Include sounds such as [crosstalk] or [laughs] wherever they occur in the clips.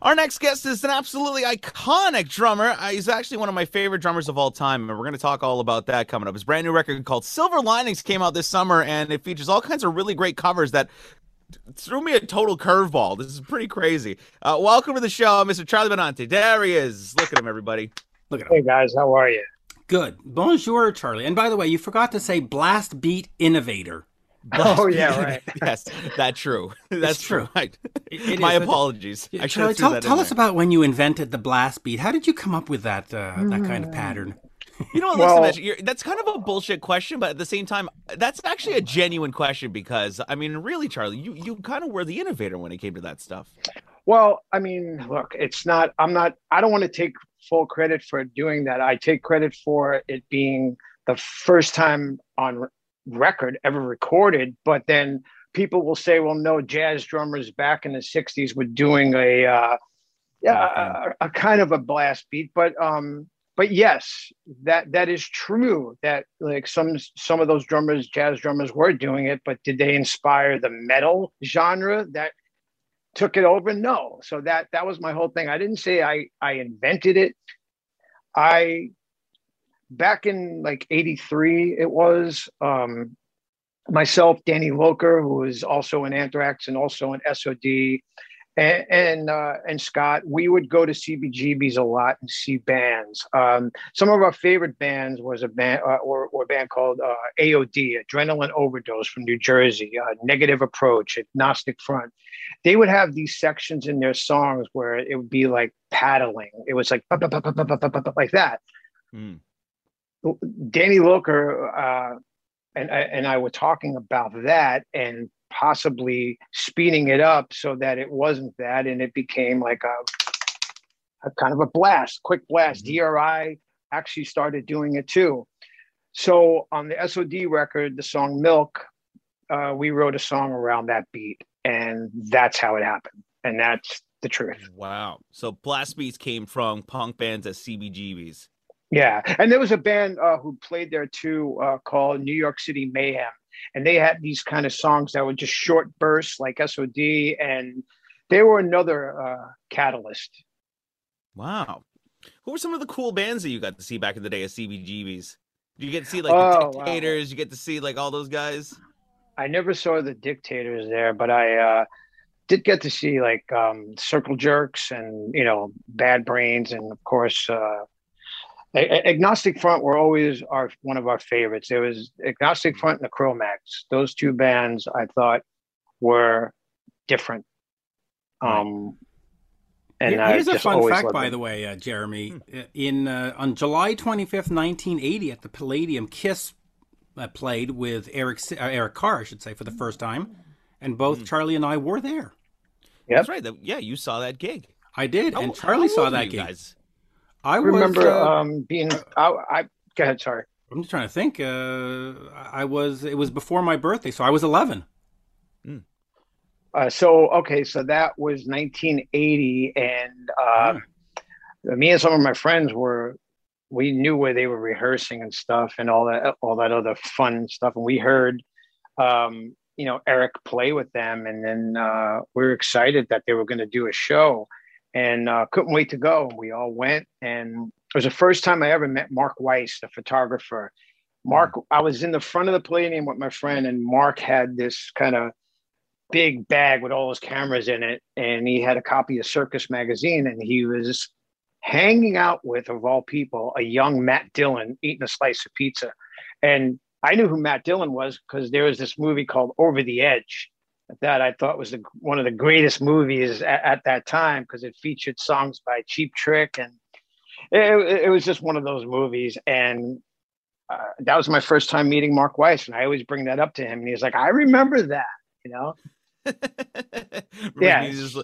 Our next guest is an absolutely iconic drummer. Uh, he's actually one of my favorite drummers of all time, and we're going to talk all about that coming up. His brand new record called Silver Linings came out this summer, and it features all kinds of really great covers that threw me a total curveball. This is pretty crazy. Uh, welcome to the show, Mr. Charlie Benante. There he is. Look at him, everybody. Look at him. Hey guys, how are you? Good. Bonjour, Charlie. And by the way, you forgot to say blast beat innovator. [laughs] oh yeah, [laughs] right. yes, [laughs] that's true. That's It's true. true. Right. It My is. apologies. I Charlie, tell, that tell us there. about when you invented the blast beat. How did you come up with that uh, that kind of pattern? You know? Well- listen, you're, that's kind of a bullshit question, but at the same time, that's actually a genuine question because I mean, really, Charlie, you you kind of were the innovator when it came to that stuff. Well, I mean, look, it's not. I'm not. I don't want to take full credit for doing that. I take credit for it being the first time on record ever recorded. But then people will say, "Well, no, jazz drummers back in the '60s were doing a, uh, yeah, a, a kind of a blast beat." But um, but yes, that that is true. That like some some of those drummers, jazz drummers, were doing it. But did they inspire the metal genre that took it over? No. So that that was my whole thing. I didn't say I I invented it. I back in like 83 it was um myself danny lilker who was also in anthrax and also in sod and and, uh, and scott we would go to cbgb's a lot and see bands. Um, some of our favorite bands was a band uh, or, or a band called uh, aod adrenaline overdose from new jersey uh, negative approach agnostic front. They would have these sections in their songs where it would be like paddling. It was like like that. Mm. Danny Lilker uh, and I, and I were talking about that and possibly speeding it up so that it wasn't that and it became like a, a kind of a blast, quick blast. Mhm. DRI actually started doing it too. So on the SOD record, the song Milk, uh, we wrote a song around that beat, and that's how it happened. And that's the truth. Wow. So blast beats came from punk bands at CBGBs. Yeah, and there was a band uh, who played there too uh, called New York City Mayhem, and they had these kind of songs that were just short bursts like SOD, and they were another uh, catalyst. Wow. Who were some of the cool bands that you got to see back in the day at CBGBs? Did you get to see like Oh, the wow. Dictators? You get to see like all those guys? I never saw the Dictators there, but I uh, did get to see like um, Circle Jerks and you know Bad Brains, and of course. A- A- Agnostic Front were always our one of our favorites. There was Agnostic Front and the Cro-Mags. Those two bands I thought were different. Um, and Here- I Here's a fun fact, by them. the way, uh, Jeremy. In uh, on July 25th, 1980, at the Palladium, Kiss uh, played with Eric Si- uh, Eric Carr, I should say, for the first time, and both Mm. Charlie and I were there. Yep. That's right. that- Yeah, you saw that gig. I did, How- and Charlie saw old were that you game. guys? I I was, remember uh, um, being. I, I go ahead. Sorry. I'm just trying to think. Uh, I was. It was before my birthday, so I was 11. Uh, so okay, so that was 1980, and uh, me and some of my friends were. We knew where they were rehearsing and stuff, and all that, all that other fun stuff, and we heard, um, you know, Eric play with them, and then uh, we were excited that they were going to do a show, and uh, couldn't wait to go. And we all went, and it was the first time I ever met Mark Weiss, the photographer. Mark, I was in the front of the palladium with my friend, and Mark had this kind of big bag with all his cameras in it, and he had a copy of Circus magazine, and he was hanging out with, of all people, a young Matt Dillon eating a slice of pizza, and I knew who Matt Dillon was because there was this movie called Over the Edge that I thought was the, one of the greatest movies at, at that time because it featured songs by Cheap Trick, and it, it was just one of those movies, and. Uh, that was my first time meeting Mark Weiss, and I always bring that up to him, and he's like, "I remember that," you know. [laughs] remembers Yeah. meeting this,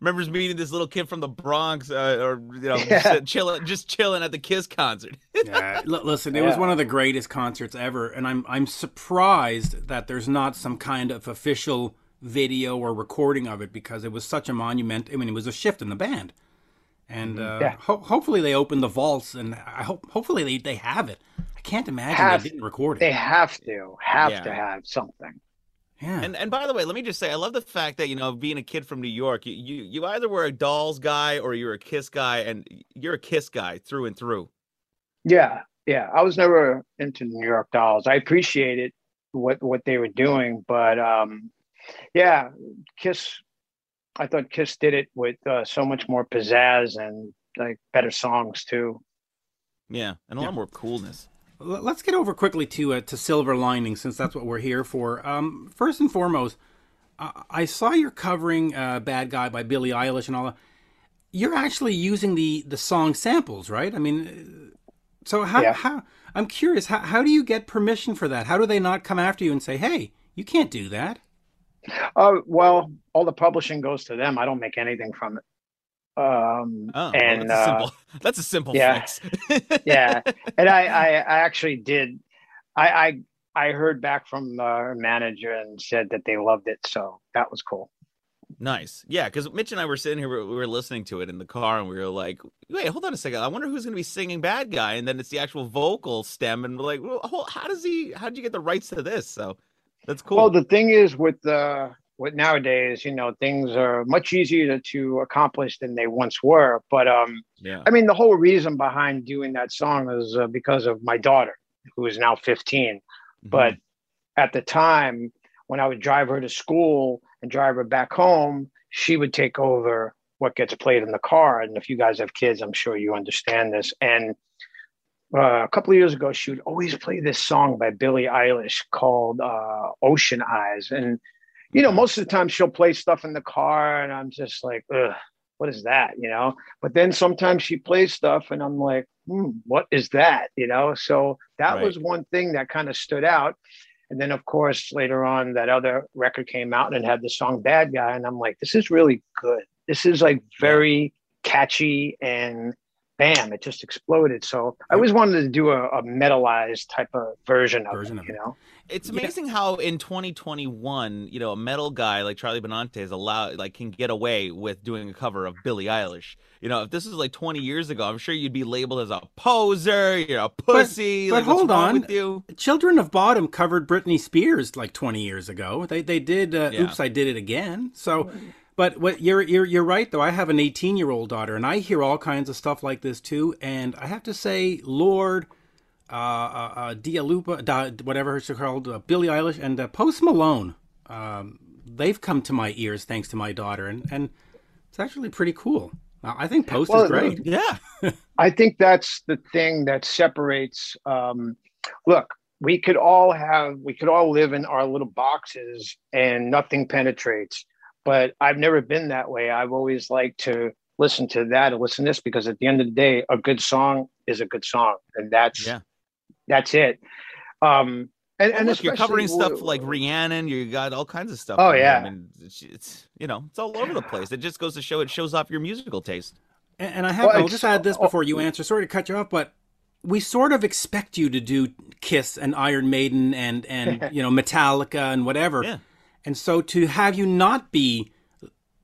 remembers meeting this little kid from the Bronx, uh, or you know, [laughs] Yeah. just chilling, just chilling at the Kiss concert. [laughs] Yeah, l- listen, it was one of the greatest concerts ever, and I'm I'm surprised that there's not some kind of official video or recording of it because it was such a monument. I mean, it was a shift in the band, and uh, Yeah. ho- hopefully they opened the vaults, and I hope hopefully they, they have it. I can't imagine Have- they didn't record it. They have to have Yeah. to have something. Yeah. And and by the way, let me just say, I love the fact that you know, being a kid from New York, you you, you either were a Dolls guy or you're a Kiss guy, and you're a Kiss guy through and through. Yeah, yeah. I was never into New York Dolls. I appreciated what what they were doing, but um, yeah, Kiss. I thought Kiss did it with uh, so much more pizzazz and like better songs too. Yeah, and a Yeah. lot more coolness. Let's get over quickly to uh, to Silver Lining, since that's what we're here for. Um, first and foremost, I, I saw you're covering uh, "Bad Guy" by Billie Eilish and all that. You're actually using the the song samples, right? I mean, uh, so how Yeah. how I'm curious how how do you get permission for that? How do they not come after you and say, "Hey, you can't do that"? Oh well, all the publishing goes to them. I don't make anything from it. Um, Oh, well, and that's a uh, simple. [laughs] That's a simple yeah. fix. [laughs] yeah, and I, I, I actually did. I, I, I heard back from the manager and said that they loved it, so that was cool. Nice. Yeah, because Mitch and I were sitting here, we were listening to it in the car, and we were like, wait, hold on a second. I wonder who's going to be singing Bad Guy. And then it's the actual vocal stem. And we're like, well, how does he, how did you get the rights to this? So that's cool. Well, the thing is with uh, with nowadays, you know, things are much easier to, to accomplish than they once were. But um, yeah. I mean, the whole reason behind doing that song is uh, because of my daughter, who is now 15. But at the time, when I would drive her to school and drive her back home, she would take over what gets played in the car. And if you guys have kids, I'm sure you understand this. And uh, a couple of years ago, she would always play this song by Billie Eilish called uh, Ocean Eyes. And, you know, most of the time she'll play stuff in the car, and I'm just like, ugh, what is that? You know? But then sometimes she plays stuff, and I'm like, hmm, what is that? You know? So that Right. was one thing that kind of stood out. And then, of course, later on, that other record came out and had the song Bad Guy. And I'm like, this is really good. This is like very catchy and bam, it just exploded. So I always wanted to do a, a metalized type of version of Version it, of you it. know? It's Yeah. amazing how in 2021, you know, a metal guy like Charlie Benante is allowed, like, can get away with doing a cover of Billie Eilish. You know, if this was like 20 years ago, I'm sure you'd be labeled as a poser, you're a pussy. but like, hold on. with you? Children of Bodom covered Britney Spears like 20 years ago. They they did uh, Yeah. Oops, I Did It Again. So but what you're you're you're right though. I have an 18-year-old daughter and I hear all kinds of stuff like this too and I have to say Lorde uh uh, uh Dia Lupa, da, whatever it's called, uh, Billie Eilish and uh, Post Malone. Um they've come to my ears thanks to my daughter and and it's actually pretty cool. I think Post Well, is great. Yeah. I think that's the thing that separates. Um, look, we could all have, we could all live in our little boxes and nothing penetrates. But I've never been that way. I've always liked to listen to that or listen to this because at the end of the day, a good song is a good song, and that's Yeah. that's it. Um, and, Well, and look, you're especially covering stuff w- like Rhiannon. You got all kinds of stuff. Oh, yeah. I mean, it's, it's you know, it's all over the place. It just goes to show it shows off your musical taste. And, and I have, Well, I'll just add this oh, before you answer. Sorry to cut you off, but we sort of expect you to do Kiss and Iron Maiden and and [laughs] you know Metallica and whatever. Yeah. And so to have you not be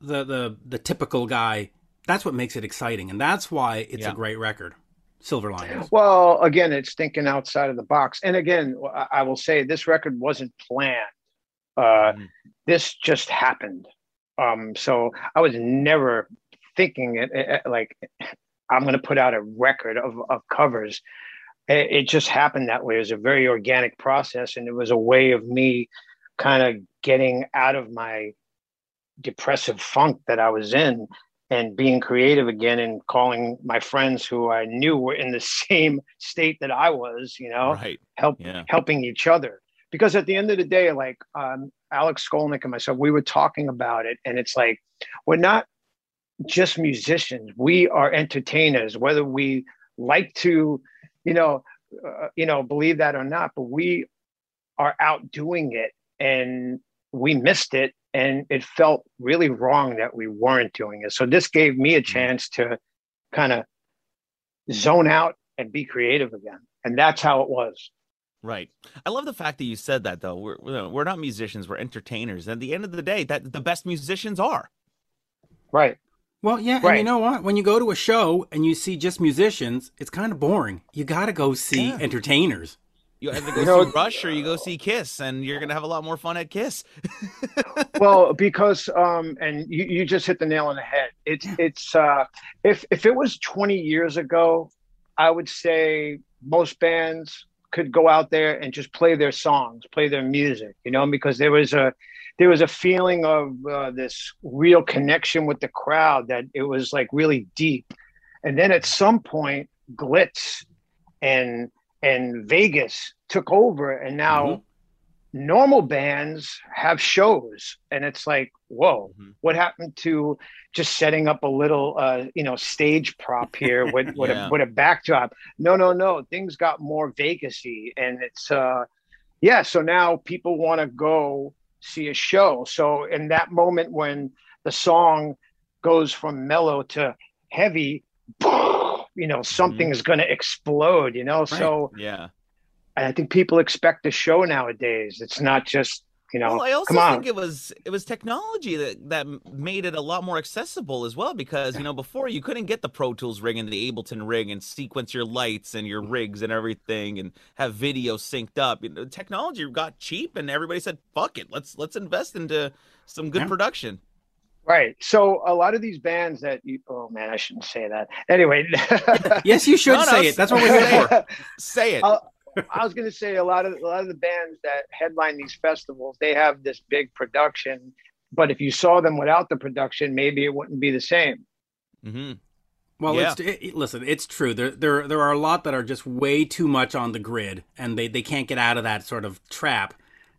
the the the typical guy, that's what makes it exciting, and that's why it's Yeah. a great record. Silver Linings. Well, again, it's thinking outside of the box. And again, I- I will say this record wasn't planned. Uh, Mhm. This just happened. Um, so I was never thinking it, it- like I'm going to put out a record of, of covers. It, it just happened that way. It was a very organic process, and it was a way of me kind of getting out of my depressive funk that I was in and being creative again and calling my friends who I knew were in the [laughs] same state that I was, you know, Right. help Yeah. helping each other. Because at the end of the day, like um, Alex Skolnick and myself, we were talking about it, and it's like we're not just musicians; we are entertainers. Whether we like to, you know, uh, you know, believe that or not, but we are out doing it, and we missed it, and it felt really wrong that we weren't doing it. So this gave me a mm. chance to kind of zone out and be creative again, and that's how it was. Right. I love the fact that you said that though. We're we're we're not musicians, we're entertainers. And at the end of the day, that the best musicians are. Right. Well, yeah, and you know what? When you go to a show and you see just musicians, it's kind of boring. You got to go see Yeah. entertainers. You either go you know, see Rush or you go see Kiss, and you're gonna have a lot more fun at Kiss. [laughs] well, because um, and you, you just hit the nail on the head. It's it's uh, if if it was 20 years ago, I would say most bands could go out there and just play their songs, play their music, you know, because there was a there was a feeling of uh, this real connection with the crowd that it was like really deep. And then at some point, Glitz and and Vegas took over, and now mm-hmm. normal bands have shows, and it's like, whoa, mm-hmm. what happened to just setting up a little, uh, you know, stage prop here [laughs] with with, yeah. a, with a backdrop? No, no, no, things got more Vegasy, and it's uh, yeah. So now people want to go see a show. So in that moment when the song goes from mellow to heavy, you know, something mm-hmm. is going to explode, you know? Right. So yeah, I think people expect a show nowadays. It's not just you know. Well, I also think it was it was technology that that made it a lot more accessible as well because you know before you couldn't get the Pro Tools rig and the Ableton rig and sequence your lights and your rigs and everything and have video synced up. You know, technology got cheap and everybody said, "Fuck it, let's let's invest into some good yeah. production." Right. So a lot of these bands that you oh man, I shouldn't say that. Anyway. [laughs] yes, you should no, say no, it. That's what we're here for. [laughs] say it. Uh, I was going to say a lot of a lot of the bands that headline these festivals, they have this big production, but if you saw them without the production, maybe it wouldn't be the same. Mm-hmm. Well, yeah. it's, it, listen, it's true. There, there, there are a lot that are just way too much on the grid, and they, they can't get out of that sort of trap.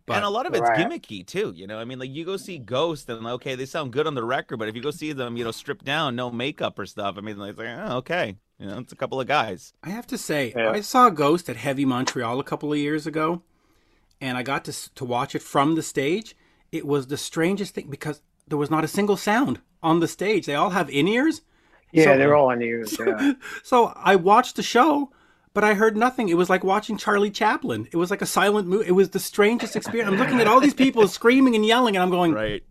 But, and a lot of it's right. gimmicky too, you know. I mean, like you go see Ghost, and okay, they sound good on the record, but if you go see them, you know, stripped down, no makeup or stuff, I mean, like, oh, okay, you know, it's a couple of guys. I have to say, yeah. I saw Ghost at Heavy Montreal a couple of years ago, and I got to to watch it from the stage. It was the strangest thing because there was not a single sound on the stage. They all have in ears. Yeah, so, they're all in ears. [laughs] Yeah. so I watched the show but I heard nothing. It was like watching Charlie Chaplin. It was like a silent movie. It was the strangest experience. I'm looking at all these people [laughs] screaming and yelling, and I'm going, right.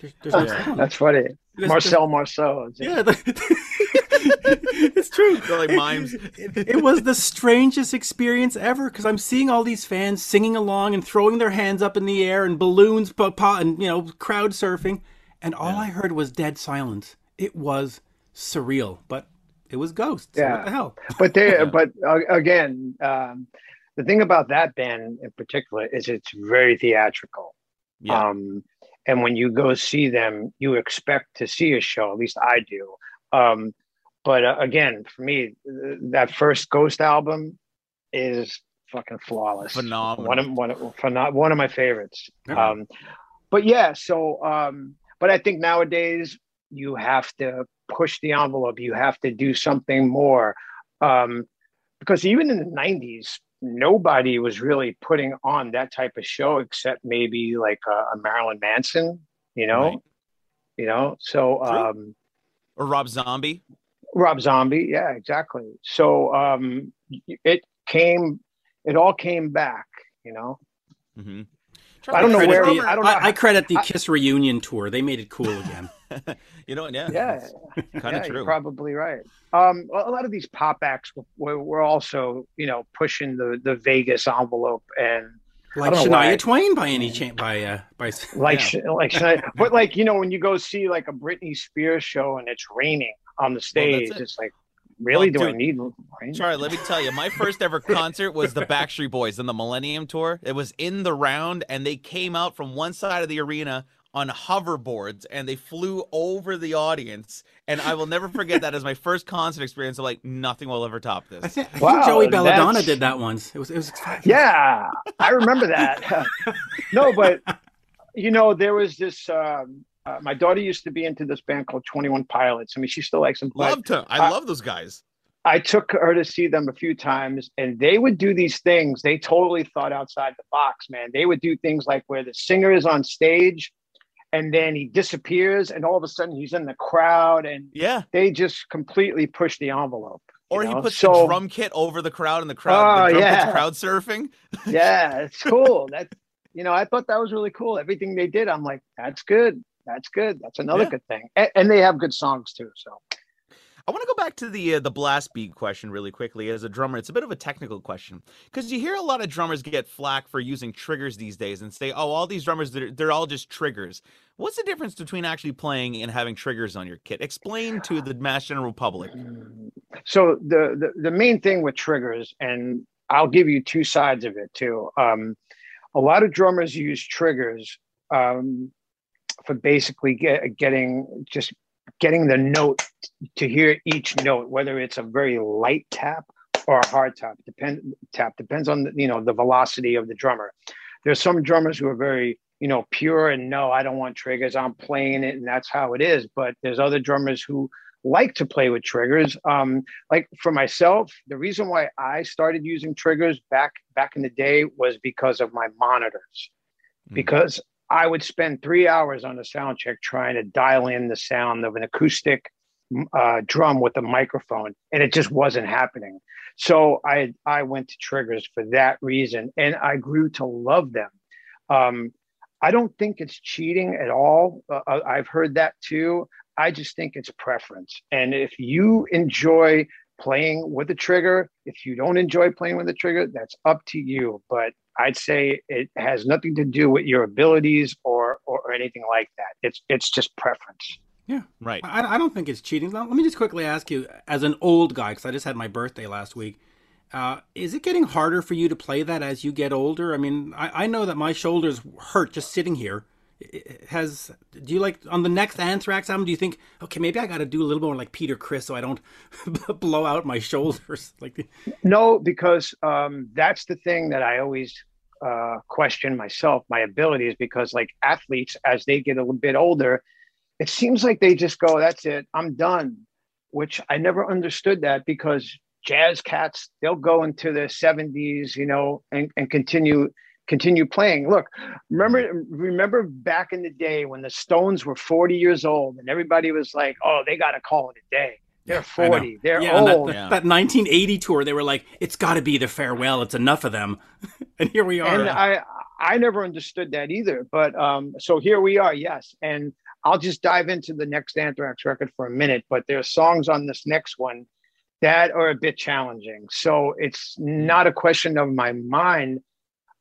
There's, there's no yeah, that's funny. There's, Marcel Marceau. Yeah, the, [laughs] it's true. They're like mimes. It, it, was the strangest experience ever because I'm seeing all these fans singing along and throwing their hands up in the air and balloons, and you know, crowd surfing, and all yeah. I heard was dead silence. It was surreal, but it was Ghosts. Yeah. What the hell? [laughs] But they, [laughs] but uh, again, um, the thing about that band in particular is it's very theatrical. Yeah. Um, and when you go see them, you expect to see a show. At least I do. Um, but uh, again, for me, that first Ghost album is fucking flawless. Phenomenal. One of one of, one of my favorites. Yeah. Um, but yeah, so um, but I think nowadays you have to push the envelope. You have to do something more. Um, because even in the 90s, nobody was really putting on that type of show except maybe like a, a Marilyn Manson, you know? Right. You know, so um or Rob Zombie. Rob Zombie, yeah, exactly. So um it came it all came back, you know. Mm-hmm. I don't know where. The, I, don't know I, I credit the I, Kiss reunion tour. They made it cool again. [laughs] [laughs] you know, yeah, yeah, kind of yeah, true. You're probably right. Um, a lot of these pop acts were, were also, you know, pushing the the Vegas envelope and like Shania Twain by any chance by uh by like yeah. like Shania, but like you know when you go see like a Britney Spears show and it's raining on the stage, well, it. it's like really well, do dude, I need rain? Sorry, let me tell you, my first ever [laughs] concert was the Backstreet Boys in the Millennium Tour. It was in the round, and they came out from one side of the arena on hoverboards and they flew over the audience. And I will never forget that as my first concert experience. I'm like, nothing will ever top this. I think, I wow, think Joey Belladonna that's... did that once. It was, it was, yeah, I remember that. [laughs] no, but you know, there was this, um, uh, my daughter used to be into this band called 21 Pilots. I mean, she still likes them. Love to. I love those guys. I took her to see them a few times and they would do these things. They totally thought outside the box, man. They would do things like where the singer is on stage and then he disappears and all of a sudden he's in the crowd and yeah. they just completely push the envelope or know? he puts so, the drum kit over the crowd and the crowd oh, the yeah. crowd surfing. [laughs] Yeah it's cool. [laughs] That you know i thought that was really cool. Everything they did i'm like that's good. That's good. That's another yeah. good thing. And, and, they have good songs too so I want to go back to the uh, the blast beat question really quickly. As a drummer, it's a bit of a technical question because you hear a lot of drummers get flack for using triggers these days and say, "Oh, all these drummers they're, they're all just triggers." What's the difference between actually playing and having triggers on your kit? Explain to the mass general public. So the the, the main thing with triggers, and I'll give you two sides of it too. Um, a lot of drummers use triggers um, for basically get, getting just getting the note to hear each note, whether it's a very light tap or a hard tap, depend tap depends on the, you know the velocity of the drummer. There's some drummers who are very you know pure and no, I don't want triggers. I'm playing it and that's how it is. But there's other drummers who like to play with triggers. Um, like for myself, the reason why I started using triggers back back in the day was because of my monitors, mm. because I would spend three hours on a sound check trying to dial in the sound of an acoustic uh, drum with a microphone, and it just wasn't happening. So I I went to triggers for that reason, and I grew to love them. Um, I don't think it's cheating at all. Uh, uh I've heard that too. I just think it's preference, and if you enjoy playing with the trigger, if you don't enjoy playing with the trigger, that's up to you. But I'd say it has nothing to do with your abilities or, or, or anything like that. It's it's just preference. Yeah, right. I, I don't think it's cheating. Let me just quickly ask you, as an old guy, because I just had my birthday last week. Uh, is it getting harder for you to play that as you get older? I mean, I, I know that my shoulders hurt just sitting here has do you like on the next Anthrax album? Do you think okay, maybe I got to do a little more like Peter Criss so I don't [laughs] blow out my shoulders? [laughs] Like the... no, because um, that's the thing that I always uh, question myself, my abilities, because like athletes, as they get a little bit older, it seems like they just go, "That's it, I'm done," which I never understood that because jazz cats they'll go into their 70s, you know, and, and continue continue playing. Look, remember remember back in the day when the Stones were 40 years old and everybody was like, "Oh, they got to call it a day." They're 40. They're yeah, old. That, yeah. that, 1980 tour, they were like, "It's got to be the farewell. It's enough of them." [laughs] and here we are. And I I never understood that either. But um, so here we are. Yes, and I'll just dive into the next Anthrax record for a minute. But there are songs on this next one that are a bit challenging. So it's not a question of my mind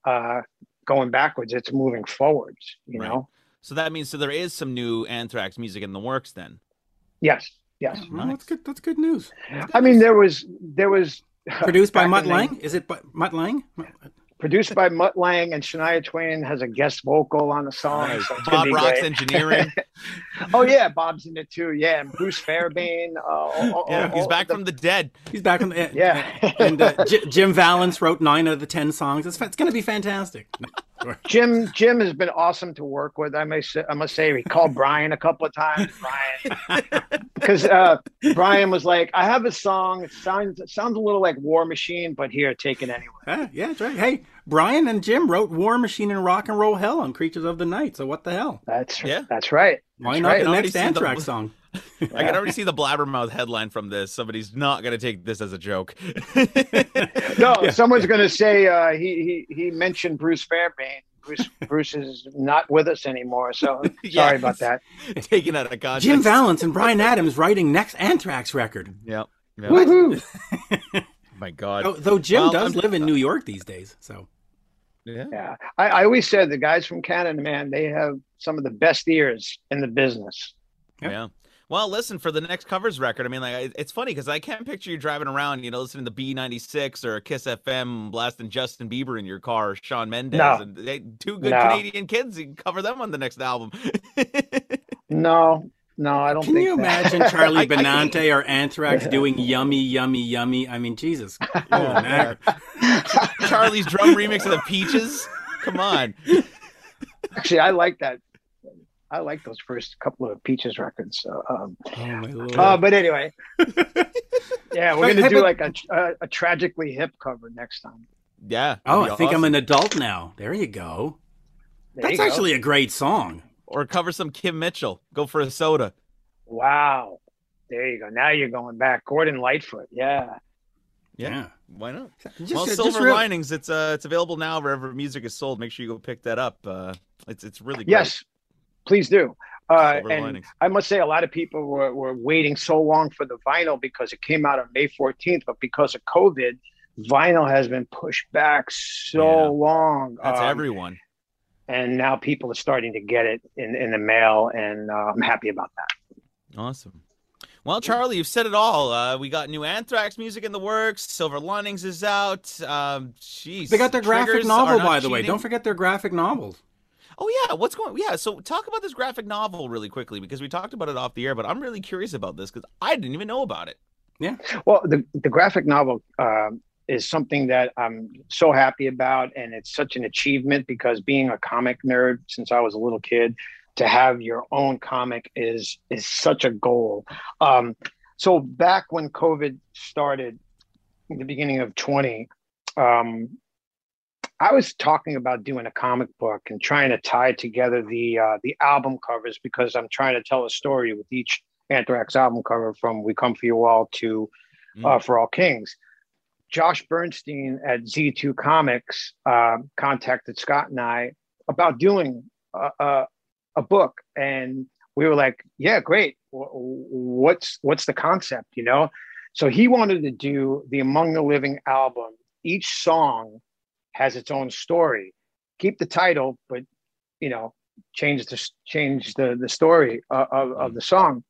uh, going backwards. It's moving forwards. You right. know. So that means so there is some new Anthrax music in the works then. Yes. Yes. Well, that's good. That's good news. I mean, there was there was produced by Mutt Lang. Is it Mutt Lange? Produced by Mutt Lange, and Shania Twain has a guest vocal on the song. Nice. So Bob Rock's great. engineering. [laughs] oh yeah, Bob's in it too. Yeah, and Bruce Fairbairn. Uh, all, yeah, all, he's back the... from the dead. He's back from the yeah. and uh, J- Jim Vallance wrote nine of the ten songs. It's, it's going to be fantastic. Jim Jim has been awesome to work with. I may say, I must say we called Bryan a couple of times. Bryan, [laughs] because uh, Bryan was like, "I have a song. It sounds it sounds a little like War Machine, but here, take it anyway." Uh, yeah, that's right. Hey, Bryan and Jim wrote War Machine and Rock and Roll Hell on Creatures of the Night. So what the hell? That's yeah, that's right. Why not right. the next Anthrax the, song? [laughs] I can already see the blabbermouth headline from this. Somebody's not going to take this as a joke. [laughs] no, yeah. someone's going to say uh, he, he he mentioned Bruce Fairbairn. Bruce [laughs] Bruce is not with us anymore, so sorry about that. Taken out of context. Jim Vallance and Bryan Adams writing next Anthrax record. Yep. yep. Woohoo! My God. Oh, though Jim well, does I'm, live in New York these days, so. Yeah. Yeah. I, I always said the guys from Canada, man, they have some of the best ears in the business. Yeah. Well, listen for the next covers record. I mean, like it's funny because I can't picture you driving around, you know, listening to B96 or Kiss FM, blasting Justin Bieber in your car, or Shawn Mendes, no. and they, two good no. Canadian kids. You can cover them on the next album. [laughs] no, no, I don't. Can you that. imagine Charlie [laughs] Benante or Anthrax [laughs] doing "Yummy, Yummy, Yummy"? I mean, Jesus. Oh, man, Charlie's drum remix of the Peaches. Come on. Actually, I like that I like those first couple of Peaches records. So, um, oh uh, but anyway, [laughs] yeah, we're gonna do like a, a, a tragically hip cover next time. Yeah. Oh, I awesome. think I'm an adult now. There you go. There That's you actually go. a great song. Or cover some Kim Mitchell. Go for a soda. Wow. There you go. Now you're going back. Gordon Lightfoot. Yeah. Yeah. yeah. Why not? Just, well, Silver real... Linings. It's uh, it's available now wherever music is sold. Make sure you go pick that up. Uh, it's it's really great. Yes, please do. Uh, and linings. I must say, a lot of people were, were waiting so long for the vinyl because it came out on May 14th, but because of COVID, vinyl has been pushed back so yeah. long. That's um, everyone. And now people are starting to get it in, in the mail, and uh, I'm happy about that. Awesome. Well, Charlie, you've said it all. Uh, we got new Anthrax music in the works. Silver Linings is out. Um, jeez, they got their graphic novel, by the way. Don't forget their graphic novels. Oh yeah, what's going? Yeah, so talk about this graphic novel really quickly because we talked about it off the air, but I'm really curious about this because I didn't even know about it. Yeah. Well, the the graphic novel um, is something that I'm so happy about, and it's such an achievement because being a comic nerd since I was a little kid, to have your own comic is is such a goal. Um, so back when COVID started, in the beginning of 20, um, I was talking about doing a comic book and trying to tie together the uh, the album covers because I'm trying to tell a story with each Anthrax album cover from "We Come for You All" to uh, mm. "For All Kings." Josh Bernstein at Z2 Comics uh, contacted Scott and I about doing a, a, a book, and we were like, "Yeah, great. What's what's the concept?" You know. So he wanted to do the Among the Living album. Each song has its own story. Keep the title, but you know, change the change the the story of, of, of the song.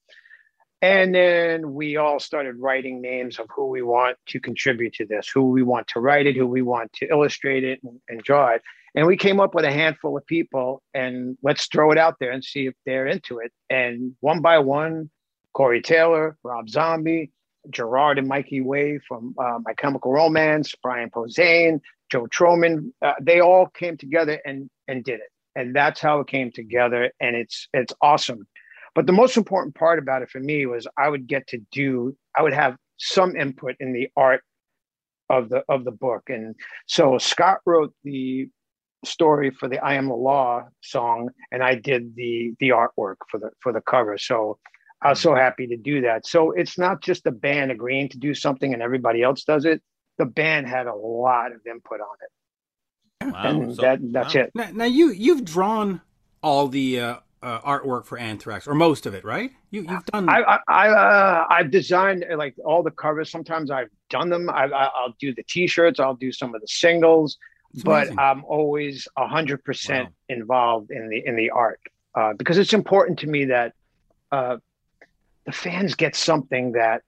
And then we all started writing names of who we want to contribute to this, who we want to write it, who we want to illustrate it and, and draw it. And we came up with a handful of people and let's throw it out there and see if they're into it. And one by one, Corey Taylor, Rob Zombie, Gerard and Mikey Way from uh, My Chemical Romance, Brian Posehn, Joe Trohman, uh, they all came together and and did it. And that's how it came together. And it's it's awesome. But the most important part about it for me was I would get to do, I would have some input in the art of the of the book. And so Scott wrote the story for the I Am the Law song, and I did the the artwork for the for the cover. So I was so happy to do that. So it's not just the band agreeing to do something and everybody else does it. The band had a lot of input on it. Wow. And so, that that's wow. it. Now, now, you you've drawn all the uh, uh, artwork for Anthrax or most of it, right? You you've done. I I, I uh, I've designed like all the covers. Sometimes I've done them. I, I will do the T-shirts. I'll do some of the singles. It's but amazing. I'm always hundred wow. percent involved in the in the art uh, because it's important to me that uh, the fans get something that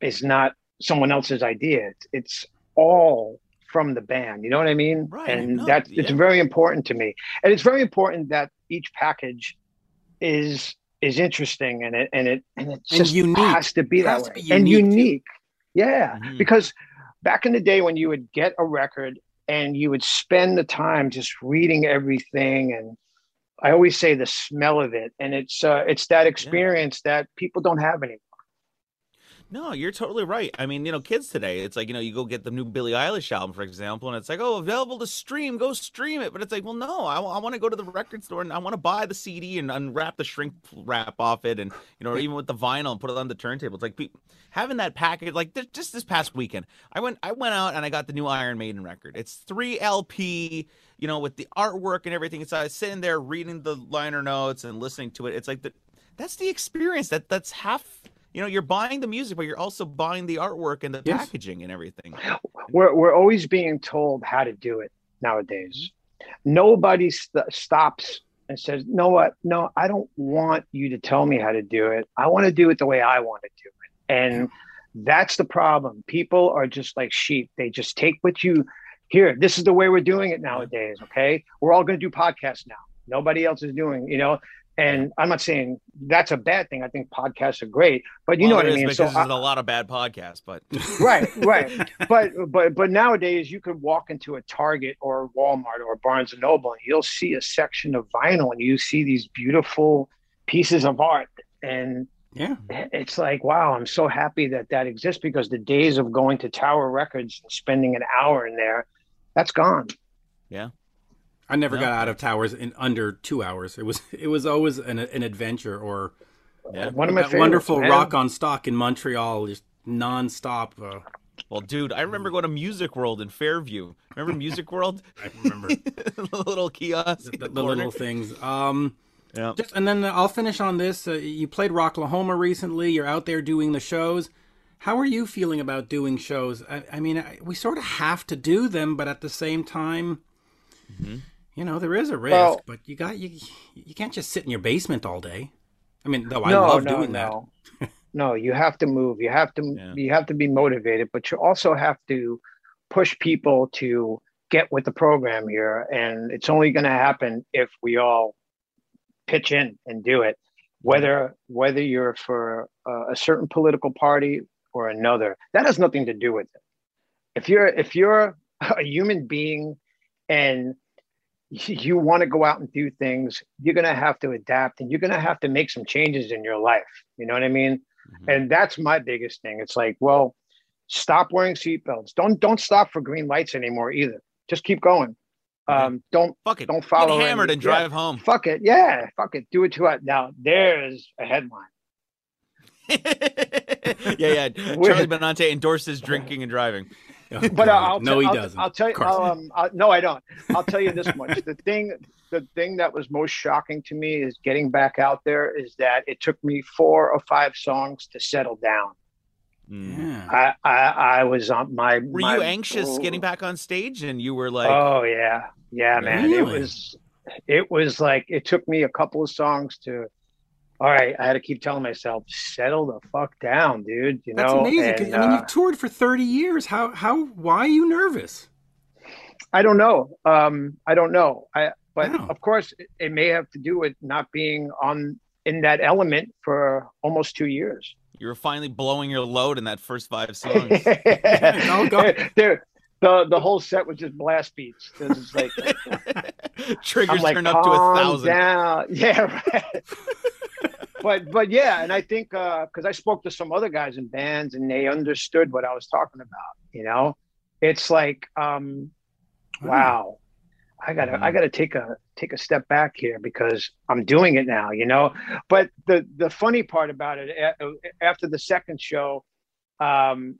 is not someone else's idea. It's, it's all from the band. You know what I mean? Right. And no, that yeah. it's very important to me. And it's very important that each package is is interesting and it and it and it just unique. has to be that way. Be unique and unique. Yeah. Mm-hmm. Because back in the day when you would get a record and you would spend the time just reading everything and I always say the smell of it, and it's uh, it's that experience yeah. that people don't have anymore. No, you're totally right. I mean, you know, kids today, it's like, you know, you go get the new Billie Eilish album, for example, and it's like, oh, available to stream, go stream it. But it's like, well, no, I, I want to go to the record store and I want to buy the CD and unwrap the shrink wrap off it. And, you know, even with the vinyl and put it on the turntable. It's like having that package, like just this past weekend, I went, I went out and I got the new Iron Maiden record. It's three LP, you know, with the artwork and everything. So I was uh, sitting there reading the liner notes and listening to it. It's like the, that's the experience that that's half you know you're buying the music but you're also buying the artwork and the yes. packaging and everything. We're, we're always being told how to do it nowadays. Nobody st- stops and says no what? No i don't want you to tell me how to do it. I want to do it the way i want to do it. And that's the problem. People are just like sheep. They just take what you here this is the way we're doing it nowadays okay? We're all going to do podcasts now. Nobody else is doing you know and I'm not saying that's a bad thing. I think podcasts are great, but you well, know what I mean. so there's a lot of bad podcasts, but [laughs] right, right. [laughs] but but but nowadays you could walk into a Target or Walmart or Barnes and Noble, and you'll see a section of vinyl, and you see these beautiful pieces of art, and yeah, it's like wow, I'm so happy that that exists because the days of going to Tower Records and spending an hour in there, that's gone. Yeah. I never no. got out of towers in under two hours. It was it was always an an adventure or yeah. one of my wonderful man. rock on stock in Montreal, just nonstop. Uh, well, dude, I remember going to Music World in Fairview. Remember [laughs] Music World? I remember [laughs] the little kiosk, the, the, the little things. Um, Yeah. Just and then I'll finish on this. Uh, you played Rocklahoma recently. You're out there doing the shows. How are you feeling about doing shows? I, I mean, I, we sort of have to do them, but at the same time, mm-hmm. You know, there is a risk. Well, but you got you you can't just sit in your basement all day. I mean, though I no, love no, doing no. that. [laughs] no, you have to move. You have to yeah. you have to be motivated, but you also have to push people to get with the program here, and it's only going to happen if we all pitch in and do it. Whether whether you're for uh, a certain political party or another, that has nothing to do with it. If you're if you're [laughs] a human being and you want to go out and do things, you're going to have to adapt and you're going to have to make some changes in your life. You know what I mean? Mm-hmm. And that's my biggest thing. It's like, well, stop wearing seatbelts. Don't don't stop for green lights anymore either. Just keep going. Um, don't fuck it. Don't follow. Get hammered any, and drive yeah, home. Fuck it. Yeah, fuck it. Do it to it. Now there's a headline. [laughs] yeah, yeah. [laughs] Charlie Benante endorses drinking and driving. Oh, but I'll no, he I'll, doesn't. I'll tell you. Um, I'll, no, I don't. I'll tell you this much: the thing, the thing that was most shocking to me is getting back out there. Is that it took me four or five songs to settle down. Mm. I, I, I was on my. Were my, you anxious oh, getting back on stage, and you were like, "Oh yeah, yeah, man." Really? It was, it was like it took me a couple of songs to. All right, I had to keep telling myself, "Settle the fuck down, dude." You That's know, amazing. And, I mean, uh, you've toured for thirty years. How, how, why are you nervous? I don't know. Um, I don't know. I, but wow. of course, it, it may have to do with not being on in that element for almost two years. You were finally blowing your load in that first five songs. [laughs] [laughs] no, go. There, the the whole set was just blast beats. It like [laughs] triggers like, turn up to a thousand. Down. Yeah, right. But but yeah, and I think because uh, I spoke to some other guys in bands and they understood what I was talking about. You know, it's like, um, wow, I gotta mm-hmm. I gotta take a take a step back here because I'm doing it now, you know. But the the funny part about it after the second show, um,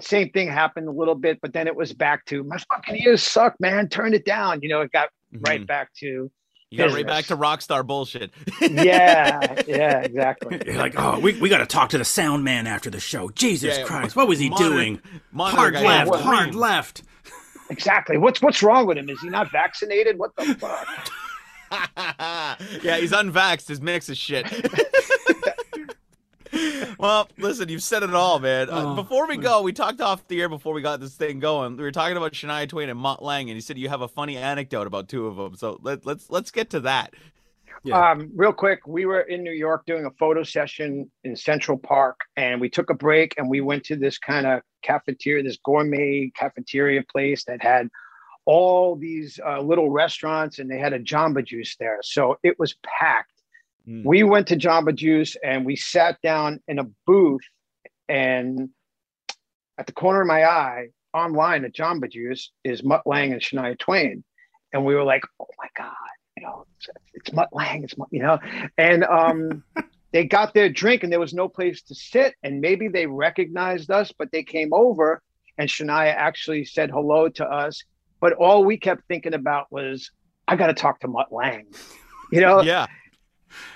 same thing happened a little bit, but then it was back to my fucking ears suck, man. Turn it down. You know, it got mm-hmm. right back to you got right back to rock star bullshit. yeah, yeah, exactly. [laughs] You're like, oh, we, we got to talk to the sound man after the show. Jesus yeah, Christ, what was he monitor, doing? Monitor hard left, hard left. Exactly. What's what's wrong with him? Is he not vaccinated? What the fuck? [laughs] yeah, he's unvaxxed. His mix is shit. [laughs] [laughs] well, listen, you've said it all, man. Uh, oh. before we go, we talked off the air before we got this thing going. We were talking about Shania Twain and Mutt Lange, and you said you have a funny anecdote about two of them. So let, let's let's get to that. Yeah. Um, real quick, we were in New York doing a photo session in Central Park, and we took a break and we went to this kind of cafeteria, this gourmet cafeteria place that had all these uh, little restaurants, and they had a Jamba Juice there, so it was packed. Mm. We went to Jamba Juice and we sat down in a booth, and at the corner of my eye, online at Jamba Juice is Mutt Lange and Shania Twain, and we were like, "Oh my god!" you know, it's, it's Mutt Lange, it's Mutt, you know, and um, [laughs] they got their drink and there was no place to sit, and maybe they recognized us, but they came over, and Shania actually said hello to us, but all we kept thinking about was, I got to talk to Mutt Lange, you know, yeah.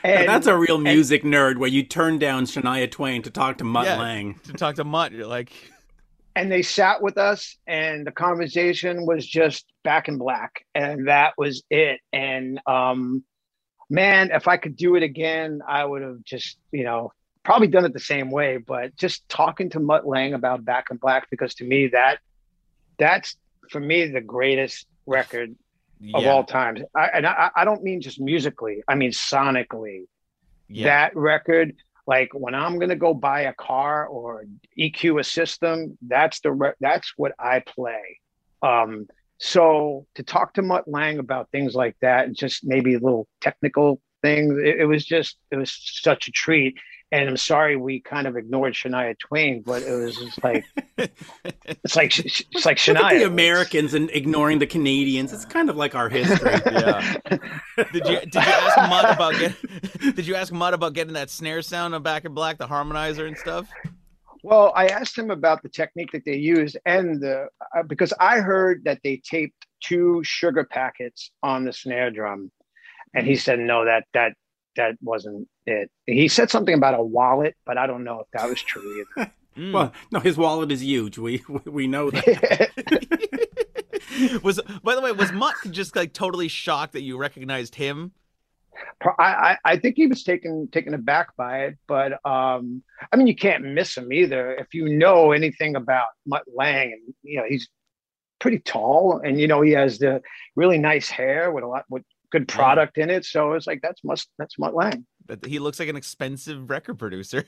And, that's a real music and, nerd where you turn down Shania Twain to talk to Mutt yeah, Lange. To talk to Mutt, you're like, [laughs] and they sat with us and the conversation was just back in black and that was it and um man if i could do it again i would have just you know probably done it the same way but just talking to mutt lange about back in black because to me that that's for me the greatest record yeah. of all times I, and I, I don't mean just musically i mean sonically yeah. that record like when I'm going to go buy a car or EQ a system, that's the re- that's what I play. Um, so to talk to Mutt Lange about things like that, and just maybe little technical things, it, it was just it was such a treat. And I'm sorry we kind of ignored Shania Twain, but it was just like [laughs] it's like it's like Shania. the Americans and ignoring the Canadians. It's kind of like our history. [laughs] yeah. did you did you ask Mutt [laughs] about get, Did you ask Mutt about getting that snare sound on Back in Black, the harmonizer and stuff? Well, I asked him about the technique that they used, and the uh, because I heard that they taped two sugar packets on the snare drum, and he said no, that that that wasn't it. He said something about a wallet, but I don't know if that was true either. [laughs] mm. Well, no, his wallet is huge. We we know that. [laughs] was by the way, was Mutt just like totally shocked that you recognized him? I, I think he was taken taken aback by it, but um, I mean, you can't miss him either. If you know anything about Mutt Lange, and you know he's pretty tall, and you know he has the really nice hair with a lot with good product yeah. in it. So it's like that's must that's Mutt Lange. That he looks like an expensive record producer.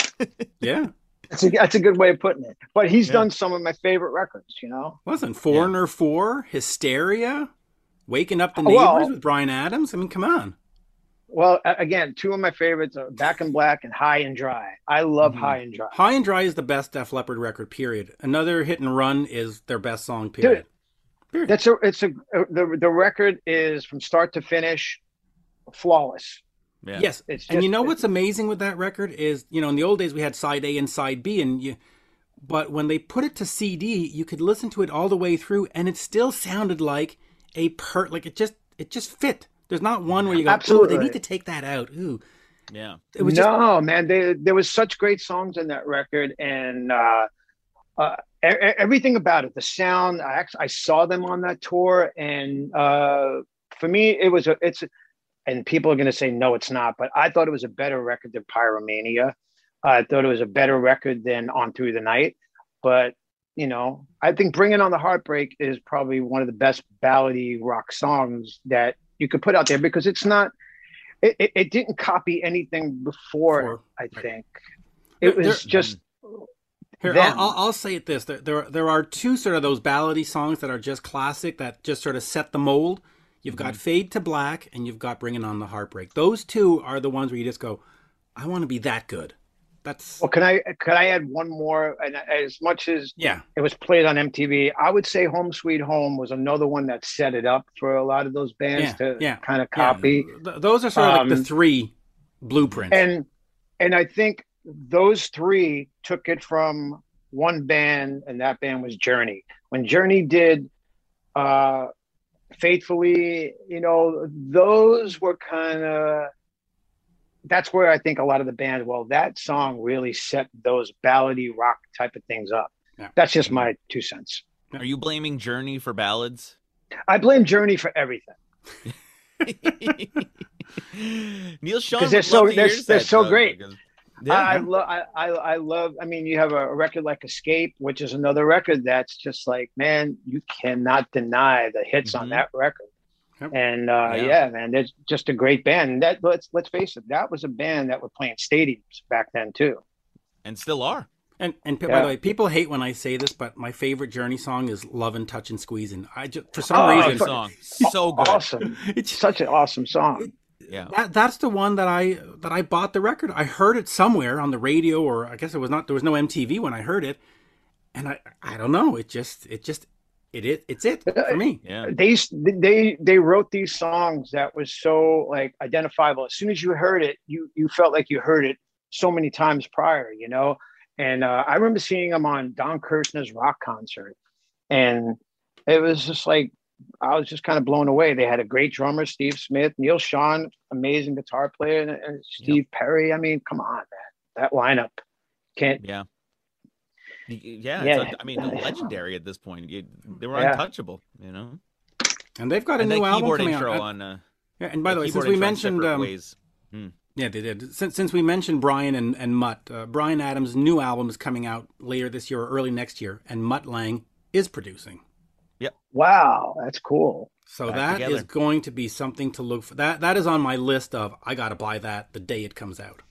[laughs] yeah. That's a, that's a good way of putting it. But he's yeah. done some of my favorite records, you know. Wasn't Foreigner yeah. 4, Hysteria, Waking Up the Neighbors well, with Bryan Adams? I mean, come on. Well, again, two of my favorites are Back in Black and High and Dry. I love mm-hmm. High and Dry. High and Dry is the best Def Leppard record, period. Another hit and run is their best song, period. Dude, period. That's a it's a the the record is from start to finish flawless. Yeah. Yes, just, and you know what's amazing with that record is you know in the old days we had side A and side B, and you, but when they put it to CD, you could listen to it all the way through, and it still sounded like a per like it just it just fit. There's not one where you go, Absolutely. they need to take that out. Ooh. Yeah. It was just... no, man. They, there was such great songs in that record, and uh, uh, everything about it, the sound. I actually I saw them on that tour, and uh, for me, it was a it's. And people are going to say no, it's not. But I thought it was a better record than Pyromania. I thought it was a better record than On Through the Night. But you know, I think Bringing on the Heartbreak is probably one of the best ballady rock songs that you could put out there because it's not it, it, it didn't copy anything before, before. i think it there, was just here I'll, I'll, say it this there, there there are two sort of those ballady songs that are just classic that just sort of set the mold you've got mm-hmm. fade to black and you've got bringing on the heartbreak those two are the ones where you just go i want to be that good that's well. Can I can I add one more? And as much as yeah, it was played on MTV, I would say "Home Sweet Home" was another one that set it up for a lot of those bands yeah, to yeah, kind of copy. Yeah. Those are sort of um, like the um, three blueprints. And and I think those three took it from one band, and that band was Journey. When Journey did uh faithfully, you know, those were kind of that's where I think a lot of the bands, well, that song really set those ballady rock type of things up. Yeah. That's just my two cents. Are you blaming Journey for ballads? I blame Journey for everything. [laughs] Neal Schon because they're so they're, they're so great. Because, yeah, I, I love I, I, I love I mean you have a record like Escape, which is another record that's just like man, you cannot deny the hits mm-hmm. on that record. Yep. And uh, yeah. yeah. man, it's just a great band. And that let's let's face it, that was a band that were playing stadiums back then too, and still are. And and yeah. by the way, people hate when I say this, but my favorite Journey song is "Lovin' Touchin' Squeezin'." I just for some oh, reason, song so good, awesome. [laughs] It's such an awesome song. It, yeah, that that's the one that I that I bought the record. I heard it somewhere on the radio, or I guess it was not. There was no MTV when I heard it, and I I don't know. It just it just it is it's it for me yeah they they they wrote these songs that was so like identifiable as soon as you heard it you you felt like you heard it so many times prior you know and uh, i remember seeing them on don kirshner's rock concert and it was just like i was just kind of blown away they had a great drummer steve smith Neal Schon amazing guitar player and, and steve yep. perry i mean come on man that lineup can't yeah yeah, yeah. I mean, legendary at this point. You, they were yeah. untouchable, you know. And they've got a and new album coming out. On, uh, yeah, and by the way, since we mentioned, um, hmm. yeah, they did. Since since we mentioned Bryan and and Mutt, uh, Bryan Adams' new album is coming out later this year or early next year, and Mutt Lange is producing. Yep. Wow, that's cool. So Back that together. is going to be something to look for. That that is on my list of I got to buy that the day it comes out.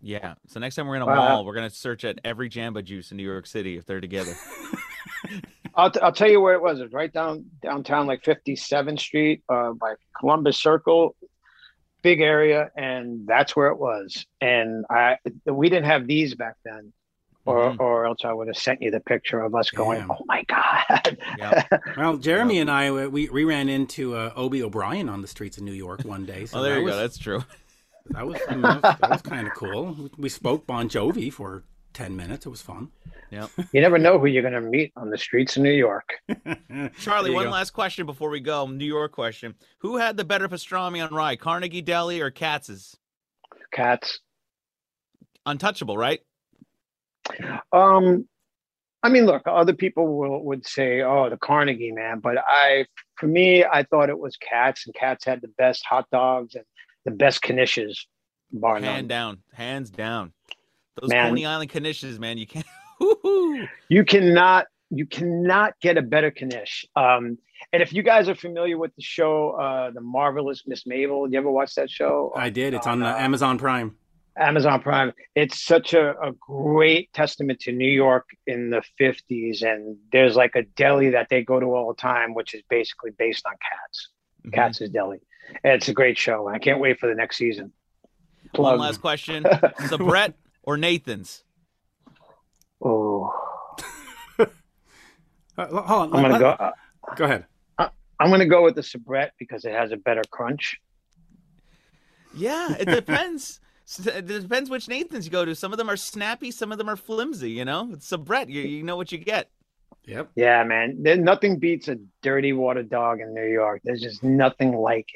Yeah. So next time we're in a wow. mall, we're gonna search at every Jamba Juice in New York City if they're together. [laughs] I'll, t- I'll tell you where it was. It was right down downtown, like 57th Street, uh, by Columbus Circle, big area, and that's where it was. And I we didn't have these back then, or mm-hmm. or else I would have sent you the picture of us going, Damn. "Oh my god!" Yep. [laughs] Well, Jeremy yep. and I we we ran into uh, Obie O'Brien on the streets of New York one day. So oh, there you was, go. That's true. [laughs] That was, I mean, that was, was kind of cool. We spoke Bon Jovi for 10 minutes. It was fun. Yeah. You never know who you're going to meet on the streets of New York. [laughs] Charlie, one go. last question before we go. New York question. Who had the better pastrami on rye, Carnegie Deli or Katz's? Katz. Untouchable, right? Um, I mean, look, other people will, would say, "Oh, the Carnegie man," but I, for me, I thought it was Katz, and Katz had the best hot dogs and the best knishes, bar Hand none. down, hands down. Those Man. Coney Island knishes, man, you can't. [laughs] You cannot, you cannot get a better knish. Um, and if you guys are familiar with the show, uh, the marvelous Mrs. Maisel, you ever watch that show? I did. It's on uh, uh, Amazon Prime. Amazon Prime. It's such a, a great testament to New York in the 50s. And there's like a deli that they go to all the time, which is basically based on Katz. Mhm. Katz is Deli. And it's a great show. And I can't wait for the next season. One last question: [laughs] Sabrett or Nathan's? Oh, [laughs] Uh, hold on. I'm gonna go. uh, Go ahead. I'm gonna go with the Sabrett because it has a better crunch. Yeah, it depends. S- It depends which Nathan's you go to. Some of them are snappy, some of them are flimsy. You know, it's Sabrett. You you know what you get. Yep. Yeah, man. There, nothing beats a dirty water dog in New York. There's just nothing like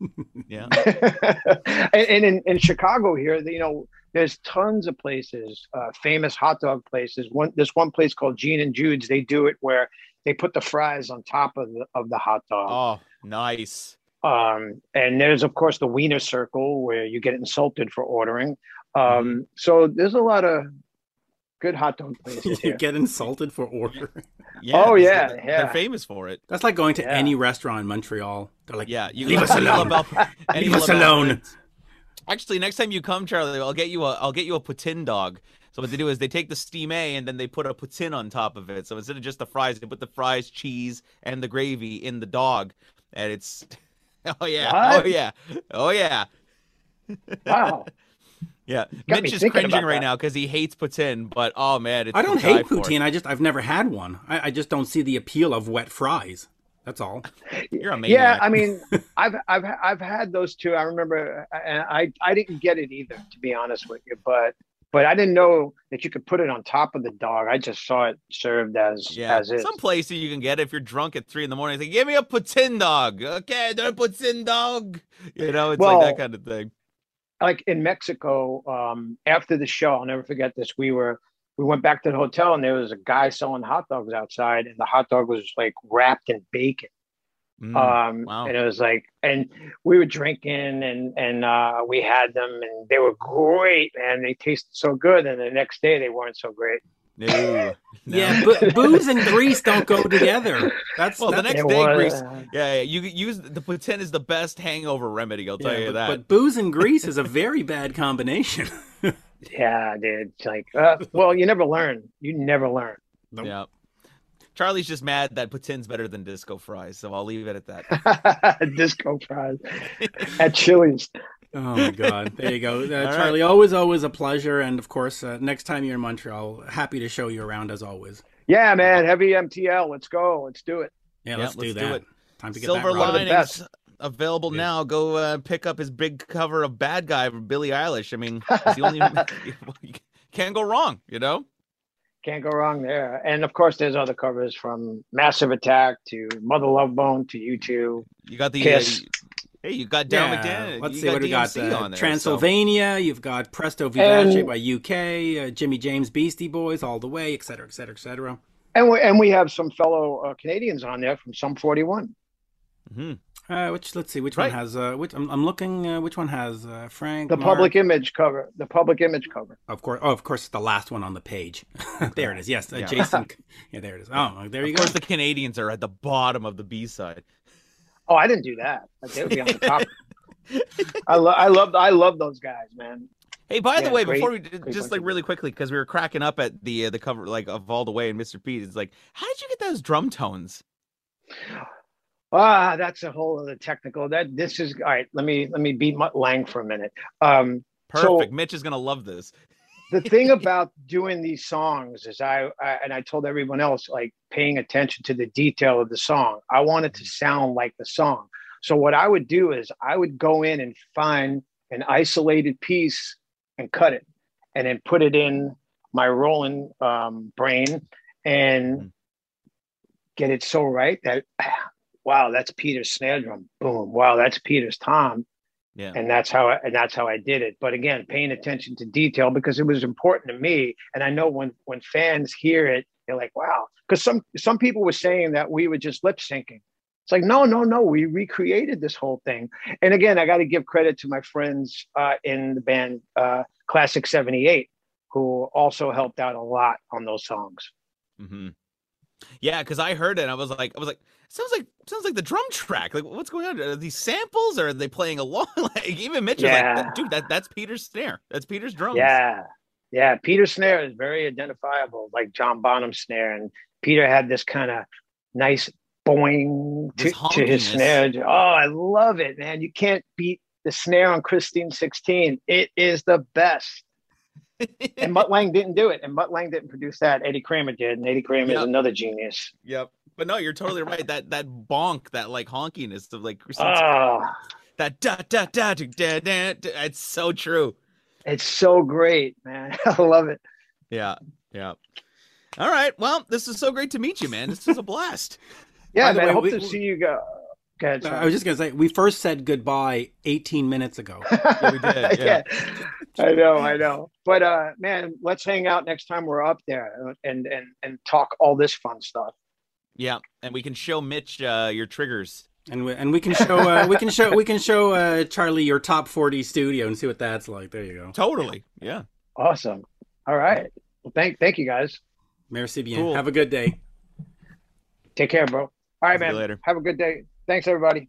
[laughs] [laughs] Yeah. it. and and in, in Chicago here, you know, there's tons of places, uh, famous hot dog places. One, there's one place called Gene and Jude's. They do it where they put the fries on top of the of the hot dog. Oh, nice. Um, and there's of course the Wiener Circle where you get insulted for ordering. Um, Mm-hmm. so there's a lot of good hot dog places [laughs] you here. get insulted for ordering. [laughs] Yeah, Oh, yeah, they're, yeah. They're famous for it. That's like going to Yeah. any restaurant in Montreal. They're like, Yeah, you Leave us alone. [laughs] Leave us alone. Actually, next time you come, Charlie, I'll get you a I'll get you a poutine dog. So what they do is they take the steam A and then they put a poutine on top of it. So instead of just the fries, they put the fries, cheese, and the gravy in the dog, and it's [laughs] oh yeah, oh, What? oh yeah, oh yeah, Wow. [laughs] yeah. Got Mitch is cringing right that. now because he hates poutine, but oh man, it's I don't hate for. poutine. I just I've never had one. I, I just don't see the appeal of wet fries. That's all. [laughs] You're amazing. Yeah. I mean, I've I've I've had those two. I remember, and I I didn't get it either, to be honest with you. But but I didn't know that you could put it on top of the dog. I just saw it served as Yeah, as is. some places you can get it if you're drunk at three in the morning. Say, give me a poutine dog. Okay, the poutine dog. You know, it's like that kind of thing. like in Mexico, um, after the show, I'll never forget this. We were we went back to the hotel and there was a guy selling hot dogs outside, and the hot dog was like wrapped in bacon. Mm, Um, wow. and it was like, and we were drinking and and uh, we had them, and they were great, man. They tasted so good, and the next day they weren't so great. no, [laughs] no. Yeah, bo- booze and grease don't go together. That's Well, the next day, was- grease. Yeah, yeah, you use the poutine is the best hangover remedy. I'll tell yeah, you but, that. but booze and grease is a very bad combination. [laughs] Yeah, dude. It's like, uh, well, you never learn. You never learn. Nope. yeah. Charlie's just mad that poutine's better than disco fries, so I'll leave it at that. [laughs] Disco fries at Chili's. [laughs] Oh my God! There you go, uh, right. Charlie. Always, always a pleasure, and of course, uh, next time you're in Montreal, happy to show you around as always. Yeah, man. Heavy MTL. Let's go. Let's do it. Yeah, Yeah, let's, do let's do that. it. Time to get Silver that One of the Linings best. available Yeah. now. Go uh, pick up his big cover of Bad Guy from Billie Eilish. I mean, it's the only [laughs] you can't go wrong, you know. Can't go wrong there. And of course, there's other covers from Massive Attack to Mother Love Bone to U2. You got the Kiss. uh, hey, you got Down Yeah, McDaniel. let's you see got what we got. DMC Uh, on there, so- Transylvania. You've got Presto Vivace And- by UK, uh, Jimmy James Beastie Boys, all the way, et cetera, et cetera, et cetera. And we, and we have some fellow uh, Canadians on there from Sum 41. Mhm. Uh, which let's see, which Right. one has? Uh, which I'm, I'm looking. Uh, which one has uh, Frank? The Mark- public image cover. The public image cover. Of course. Oh, of course, the last one on the page. [laughs] there it is. Yes, uh, Yeah. Jason. [laughs] yeah, there it is. Oh, there you Of go. course, the Canadians are at the bottom of the B side. Oh, I didn't do that. They would be on the top. [laughs] I love, I love, I love those guys, man. Hey, by the way, great- before we great just like really quickly because we were cracking up at the uh, the cover like of All the Way and Mr. Speed. It's like, how did you get those drum tones? Ah, that's a whole other technical. That this is all right. Let me let me beat Mutt Lange for a minute. Um, So- Perfect. Mitch is gonna love this. the thing about doing these songs is I, I and I told everyone else like paying attention to the detail of the song. I want it to sound like the song. So what I would do is I would go in and find an isolated piece and cut it, and then put it in my rolling um, brain and Mhm. get it so right that wow, that's Peter's snare drum. Boom. Wow, that's Peter's tom. Yeah. And that's how I, and that's how I did it. But again, paying attention to detail because it was important to me. And I know when when fans hear it, they're like, "Wow!" Because some some people were saying that we were just lip syncing. It's like, no, no, no. We recreated this whole thing. And again, I got to give credit to my friends uh, in the band uh, Classic '78, who also helped out a lot on those songs. Mm-hmm. Yeah, because I heard it, I was like, I was like, sounds like sounds like the drum track. Like, what's going on? Are these samples, or are they playing along? [laughs] like, even Mitch yeah. like, dude, that that's Peter's snare. That's Peter's drums. Yeah, yeah. Peter's snare is very identifiable, like John Bonham's snare, and Peter had this kind of nice boing to, to, his snare. Oh, I love it, man. You can't beat the snare on Christine 16. It is the best. And Mutt Lange didn't do it, and Mutt Lange didn't produce that. Eddie Kramer did, and Eddie Kramer yep. is another genius. Yep. But no, you're totally right. That that bonk, that like honkiness of like Christine oh. that da da da da da da. It's so true. It's so great, man. [laughs] I love it. Yeah, yeah. All right. Well, this is so great to meet you, man. This is a blast. [laughs] yeah, man. Way, I hope we, to see you go. Ahead, uh, I was just gonna say we first said goodbye 18 minutes ago. [laughs] yeah, we did. Yeah. yeah. I know, I know. But uh, man, let's hang out next time we're up there and and and talk all this fun stuff. Yeah, and we can show Mitch uh, your triggers. And we, and we can show uh, we can show we can show uh, Charlie your top 40 studio and see what that's like. There you go. Totally. Yeah. Awesome. All right. Well, thank thank you guys. Merci bien. Cool. Have a good day. Take care, bro. All right, man. Later. Have a good day. Thanks, everybody.